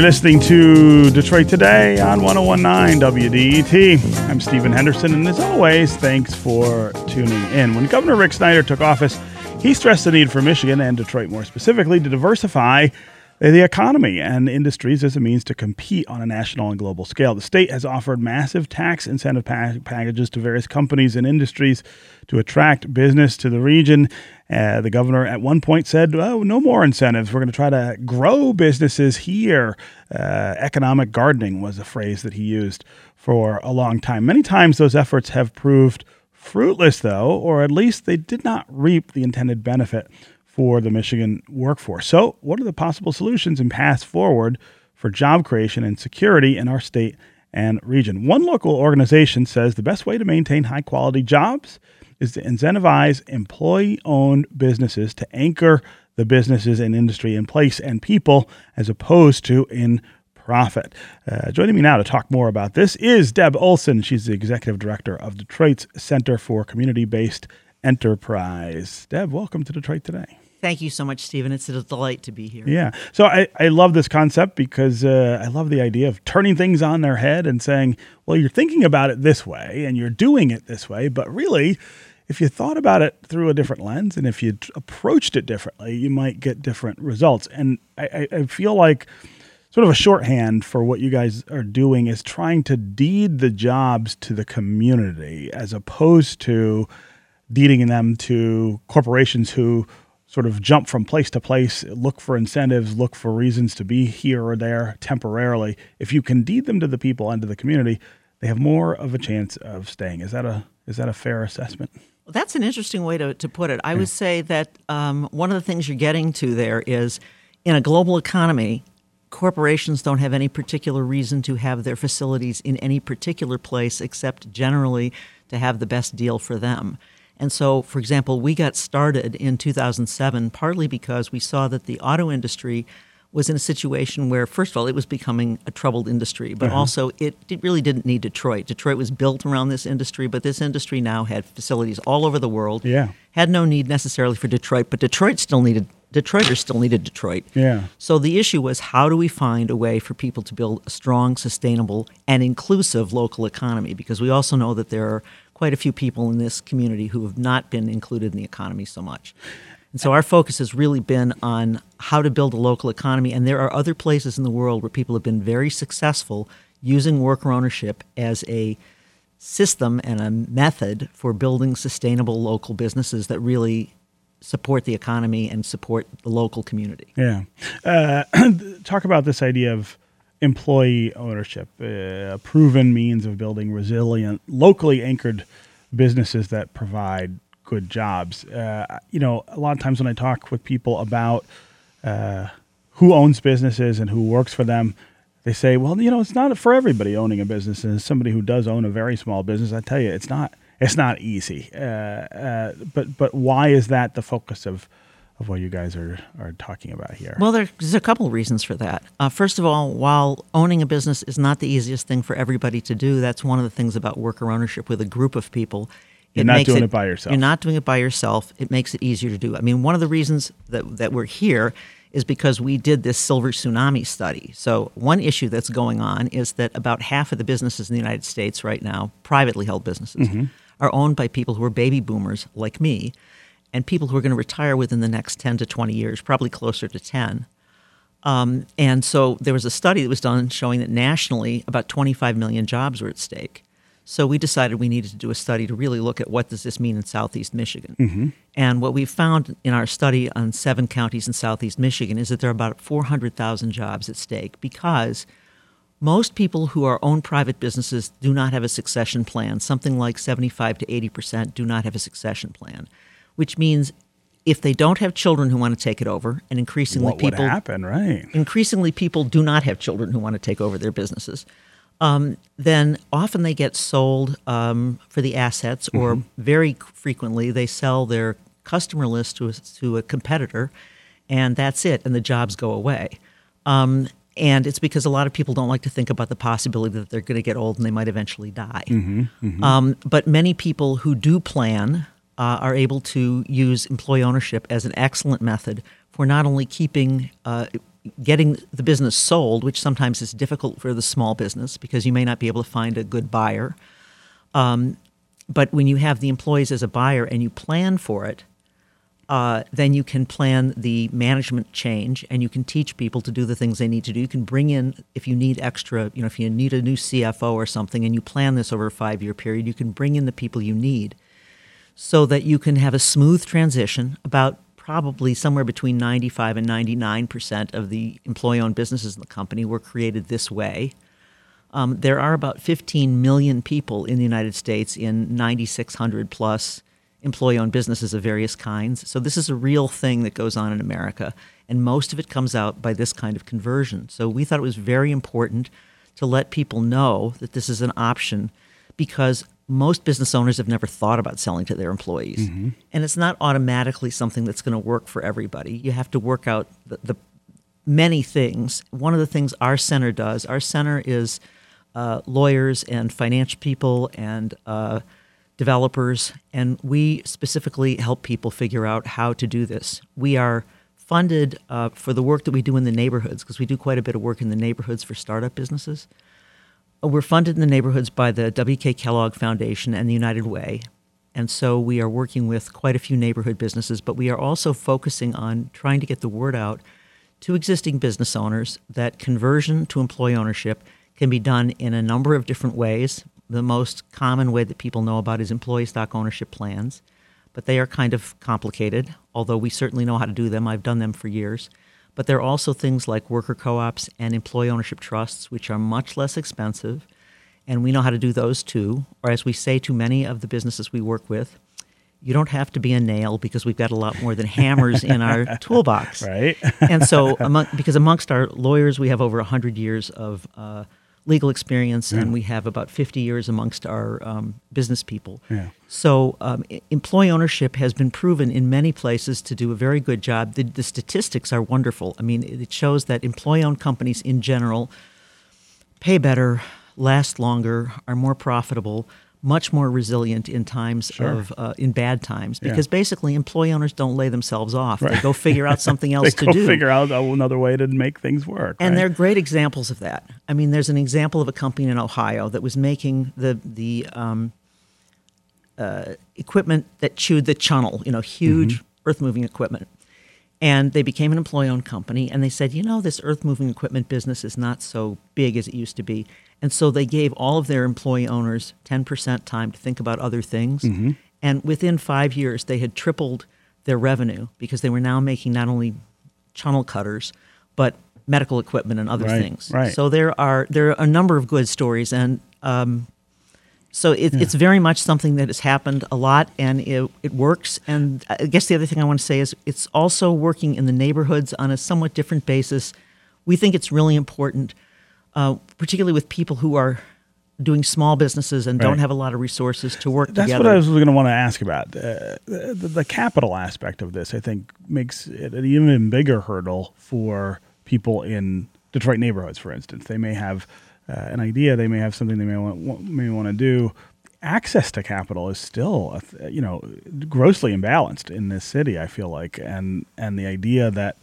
You're listening to Detroit Today on 1019 WDET. I'm Stephen Henderson, and as always, thanks for tuning in. When Governor Rick Snyder took office, he stressed the need for Michigan and Detroit more specifically to diversify the economy and industries as a means to compete on a national and global scale. The state has offered massive tax incentive pa- packages to various companies and industries to attract business to the region. Uh, the governor at one point said, oh, no more incentives. We're going to try to grow businesses here. Uh, economic gardening was a phrase that he used for a long time. Many times those efforts have proved fruitless, though, or at least they did not reap the intended benefit for the Michigan workforce. So, what are the possible solutions and paths forward for job creation and security in our state and region? One local organization says the best way to maintain high quality jobs is to incentivize employee owned businesses to anchor the businesses and industry in place and people as opposed to in profit. Uh, joining me now to talk more about this is Deb Olson. She's the executive director of Detroit's Center for Community Based Enterprise. Deb, welcome to Detroit today. Thank you so much, Stephen. It's a delight to be here. Yeah. So I, I love this concept because uh, I love the idea of turning things on their head and saying, well, you're thinking about it this way and you're doing it this way. But really, if you thought about it through a different lens and if you approached it differently, you might get different results. And I, I feel like sort of a shorthand for what you guys are doing is trying to deed the jobs to the community as opposed to deeding them to corporations who sort of jump from place to place, look for incentives, look for reasons to be here or there temporarily. If you can deed them to the people and to the community, they have more of a chance of staying. Is that a is that a fair assessment? Well, that's an interesting way to, to put it. I yeah. would say that um, one of the things you're getting to there is in a global economy, corporations don't have any particular reason to have their facilities in any particular place except generally to have the best deal for them. And so, for example, we got started in 2007 partly because we saw that the auto industry was in a situation where, first of all, it was becoming a troubled industry, but uh-huh. also it, it, really didn't need Detroit. Detroit was built around this industry, but this industry now had facilities all over the world. Yeah. Had no need necessarily for Detroit, but Detroit still needed Detroiters still needed Detroit. Yeah. So the issue was how do we find a way for people to build a strong, sustainable, and inclusive local economy? Because we also know that there are quite a few people in this community who have not been included in the economy so much. And so our focus has really been on how to build a local economy. And there are other places in the world where people have been very successful using worker ownership as a system and a method for building sustainable local businesses that really support the economy and support the local community. Yeah. Uh, talk about this idea of employee ownership, uh, a proven means of building resilient, locally anchored businesses that provide good jobs. Uh, you know, a lot of times when I talk with people about uh, who owns businesses and who works for them, they say, well, you know, it's not for everybody owning a business. And somebody who does own a very small business, I tell you, it's not it's not easy. Uh, uh, but but why is that the focus of of what you guys are, are talking about here? Well, there's a couple of reasons for that. Uh, first of all, while owning a business is not the easiest thing for everybody to do, that's one of the things about worker ownership with a group of people. You're not doing it, it, by yourself. You're not doing it by yourself. It makes it easier to do. I mean, one of the reasons that, that we're here is because we did this silver tsunami study. So, one issue that's going on is that about half of the businesses in the United States right now, privately held businesses, mm-hmm. are owned by people who are baby boomers like me and people who are going to retire within the next 10 to 20 years, probably closer to 10. Um, and so there was a study that was done showing that nationally about 25 million jobs were at stake. So we decided we needed to do a study to really look at what does this mean in Southeast Michigan. Mm-hmm. And what we found in our study on seven counties in Southeast Michigan is that there are about 400,000 jobs at stake because most people who are own private businesses do not have a succession plan. Something like 75 to 80 percent do not have a succession plan which means if they don't have children who want to take it over, and increasingly what people happen, right? Increasingly, people do not have children who want to take over their businesses. Um, then often they get sold um, for the assets, or mm-hmm. very frequently they sell their customer list to a, to a competitor, and that's it, and the jobs go away. Um, and it's because a lot of people don't like to think about the possibility that they're going to get old and they might eventually die. Mm-hmm, mm-hmm. Um, but many people who do plan uh, are able to use employee ownership as an excellent method for not only keeping uh, getting the business sold, which sometimes is difficult for the small business because you may not be able to find a good buyer. Um, but when you have the employees as a buyer and you plan for it, uh, then you can plan the management change and you can teach people to do the things they need to do. You can bring in, if you need extra, you know, if you need a new CFO or something and you plan this over a five year period, you can bring in the people you need so that you can have a smooth transition. About probably somewhere between 95 and 99 percent of the employee owned businesses in the company were created this way. Um, there are about 15 million people in the United States in 9,600 plus employee owned businesses of various kinds. So this is a real thing that goes on in America. And most of it comes out by this kind of conversion. So we thought it was very important to let people know that this is an option because most business owners have never thought about selling to their employees. Mm-hmm. And it's not automatically something that's going to work for everybody. You have to work out the, the, many things. One of the things our center does, our center is uh, lawyers and financial people and uh, developers, and we specifically help people figure out how to do this. We are funded uh, for the work that we do in the neighborhoods because we do quite a bit of work in the neighborhoods for startup businesses. We're funded in the neighborhoods by the W.K. Kellogg Foundation and the United Way. And so we are working with quite a few neighborhood businesses, but we are also focusing on trying to get the word out to existing business owners that conversion to employee ownership can be done in a number of different ways the most common way that people know about is employee stock ownership plans, but they are kind of complicated, although we certainly know how to do them. I've done them for years. But there are also things like worker co ops and employee ownership trusts, which are much less expensive, and we know how to do those too. Or as we say to many of the businesses we work with, you don't have to be a nail because we've got a lot more than hammers in our toolbox. Right. and so, among, because amongst our lawyers, we have over 100 years of uh, legal experience, yeah. and we have about 50 years amongst our um, business people. Yeah. So, um, employee ownership has been proven in many places to do a very good job. The, the statistics are wonderful. I mean, it shows that employee owned companies in general pay better, last longer, are more profitable much more resilient in times sure. of uh, in bad times because yeah. basically employee owners don't lay themselves off. Right. They go figure out something else to do. Figure out another way to make things work. And right? they're great examples of that. I mean, there's an example of a company in Ohio that was making the the um, uh, equipment that chewed the chunnel. You know, huge mm-hmm. earth moving equipment. And they became an employee owned company, and they said, you know, this earth moving equipment business is not so big as it used to be and so they gave all of their employee owners 10% time to think about other things. Mm-hmm. And within five years, they had tripled their revenue because they were now making not only channel cutters, but medical equipment and other right, things. Right. So there are there are a number of good stories, and um, so it, yeah. it's very much something that has happened a lot, and it, it works. And I guess the other thing I want to say is it's also working in the neighborhoods on a somewhat different basis. We think it's really important uh, particularly with people who are doing small businesses and right. don't have a lot of resources to work together. That's together. what I was going to want to ask about. Uh, the, the, capital aspect of this, I think, makes it an even bigger hurdle for people in Detroit neighborhoods, for instance. They may have uh, an idea, they may have something they may want, may want to do. Access to capital is still, you know, grossly imbalanced in this city. I feel like, and and the idea that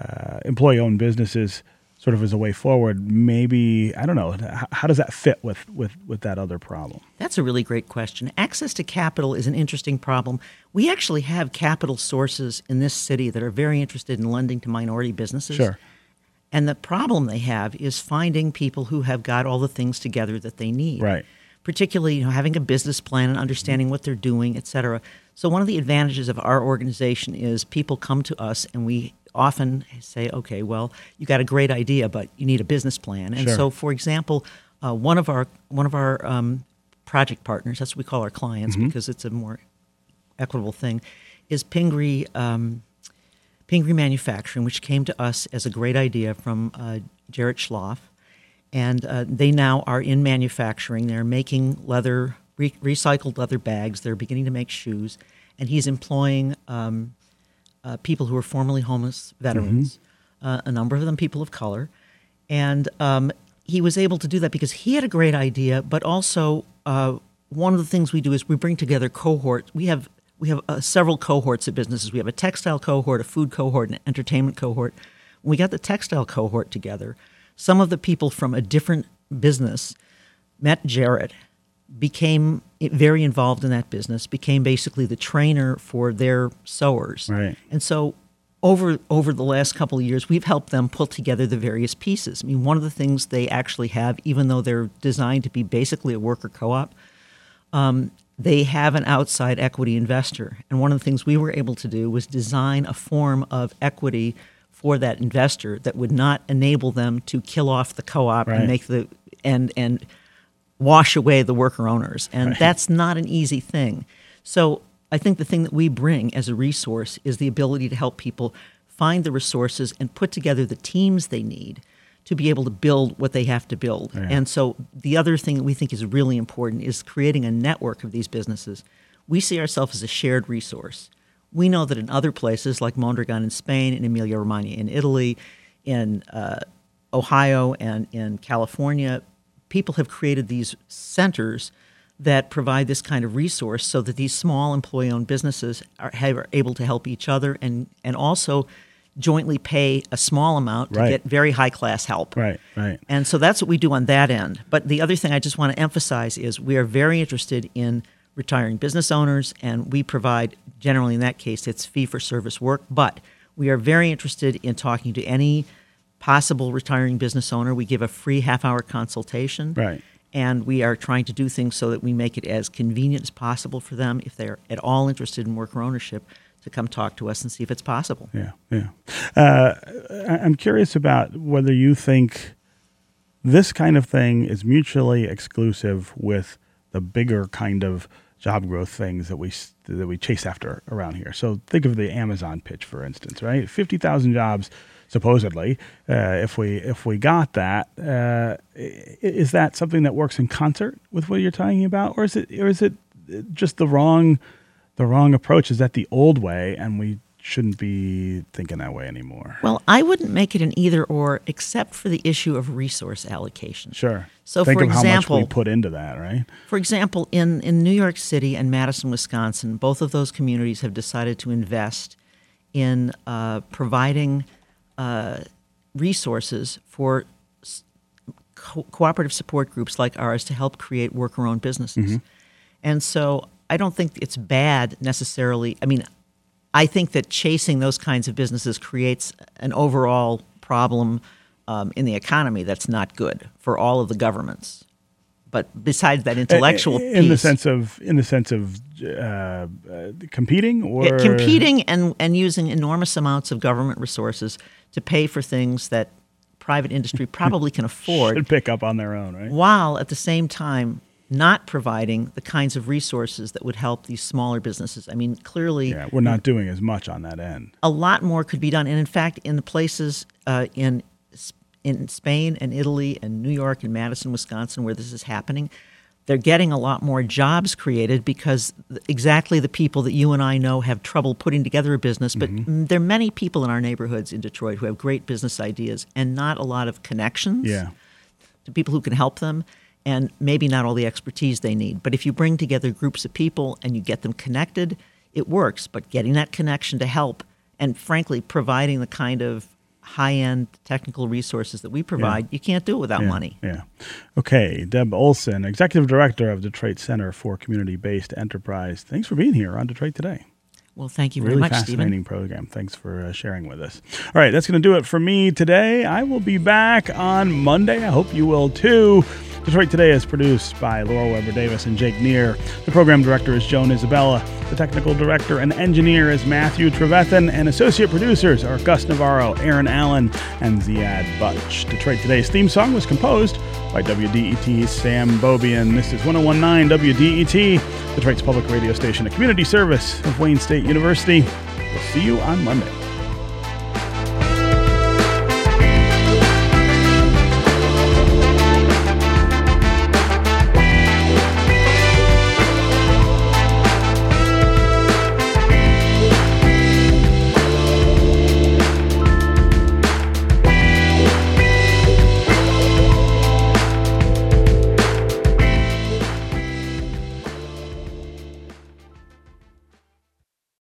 uh, employee-owned businesses sort of as a way forward maybe i don't know how does that fit with with with that other problem? That's a really great question. Access to capital is an interesting problem. We actually have capital sources in this city that are very interested in lending to minority businesses. Sure. And the problem they have is finding people who have got all the things together that they need. Right. Particularly you know, having a business plan and understanding what they're doing et cetera. So one of the advantages of our organization is people come to us and we often say, okay, well, you got a great idea, but you need a business plan. And sure. so, for example, uh, one of our one of our um, project partners, that's what we call our clients mm-hmm. because it's a more equitable thing, is Pingree um, Pingree Manufacturing, which came to us as a great idea from uh, Jarrett Schlaff. And uh, they now are in manufacturing. They're making leather, re- recycled leather bags. They're beginning to make shoes. And he's employing um, uh, people who were formerly homeless veterans, mm-hmm. uh, a number of them people of color. And um, he was able to do that because he had a great idea, but also uh, one of the things we do is we bring together cohorts. We have we have uh, several cohorts of businesses. We have a textile cohort, a food cohort, an entertainment cohort. When we got the textile cohort together, some of the people from a different business met Jared, became very involved in that business, became basically the trainer for their sewers. Right. And so over over the last couple of years, we've helped them pull together the various pieces. I mean, one of the things they actually have, even though they're designed to be basically a worker co-op, um, they have an outside equity investor. And one of the things we were able to do was design a form of equity for that investor that would not enable them to kill off the co-op Right. and make the and and wash away the worker owners. And Right. that's not an easy thing. So I think the thing that we bring as a resource is the ability to help people find the resources and put together the teams they need to be able to build what they have to build. Yeah. And so the other thing that we think is really important is creating a network of these businesses. We see ourselves as a shared resource. We know that in other places like Mondragon in Spain, in Emilia Romagna in Italy, in uh, Ohio, and in California, people have created these centers that provide this kind of resource so that these small employee owned businesses are, are able to help each other and, and also jointly pay a small amount to Right. get very high class help. Right, right. And so that's what we do on that end. But the other thing I just want to emphasize is we are very interested in retiring business owners, and we provide, generally in that case, it's fee for service work. But we are very interested in talking to any possible retiring business owner. We give a free half hour consultation. Right. And we are trying to do things so that we make it as convenient as possible for them, if they're at all interested in worker ownership, to come talk to us and see if it's possible. Yeah, yeah. Uh, I'm curious about whether you think this kind of thing is mutually exclusive with the bigger kind of job growth things that we that we chase after around here. So think of the Amazon pitch, for instance, right? Fifty thousand jobs, supposedly. Uh, if we if we got that, uh, is that something that works in concert with what you're talking about, or is it or is it just the wrong the wrong approach? Is that the old way, and we shouldn't be thinking that way anymore? Well, I wouldn't make it an either or, except for the issue of resource allocation. Sure. So, think for of how example- much we put into that, right? For example, in, in New York City and Madison, Wisconsin, both of those communities have decided to invest in uh, providing uh, resources for co- cooperative support groups like ours to help create worker owned businesses. And so I don't think it's bad necessarily. I mean, I think that chasing those kinds of businesses creates an overall problem um, in the economy that's not good for all of the governments. But besides that intellectual in the piece, sense of in the sense of uh, uh, competing or Yeah, competing and, and using enormous amounts of government resources to pay for things that private industry probably can afford, should pick up on their own, right? while at the same time not providing the kinds of resources that would help these smaller businesses. I mean, clearly, Yeah, we're not doing as much on that end. a lot more could be done. And in fact, in the places uh, in in Spain and Italy and New York and Madison, Wisconsin, where this is happening, they're getting a lot more jobs created because exactly the people that you and I know have trouble putting together a business. But mm there are many people in our neighborhoods in Detroit who have great business ideas and not a lot of connections Yeah, to people who can help them and maybe not all the expertise they need. But if you bring together groups of people and you get them connected, it works. But getting that connection to help and frankly providing the kind of high end technical resources that we provide, you can't do it without yeah, money. Yeah. Okay, Deb Olson, Executive Director of Detroit Center for Community Based Enterprise. Thanks for being here on Detroit Today. Well, thank you very really much, fascinating Stephen. program. Thanks for uh, sharing with us. All right, that's going to do it for me today. I will be back on Monday. I hope you will too. Detroit Today is produced by Laura Weber Davis and Jake Neher. The program director is Joan Isabella. The technical director and engineer is Matthew Trevethan. And associate producers are Gus Navarro, Aaron Allen, and Ziad Buchh. Detroit Today's theme song was composed by WDET's Sam Beaubien. This is 1019 WDET, Detroit's public radio station, a community service of Wayne State University. We'll see you on Monday.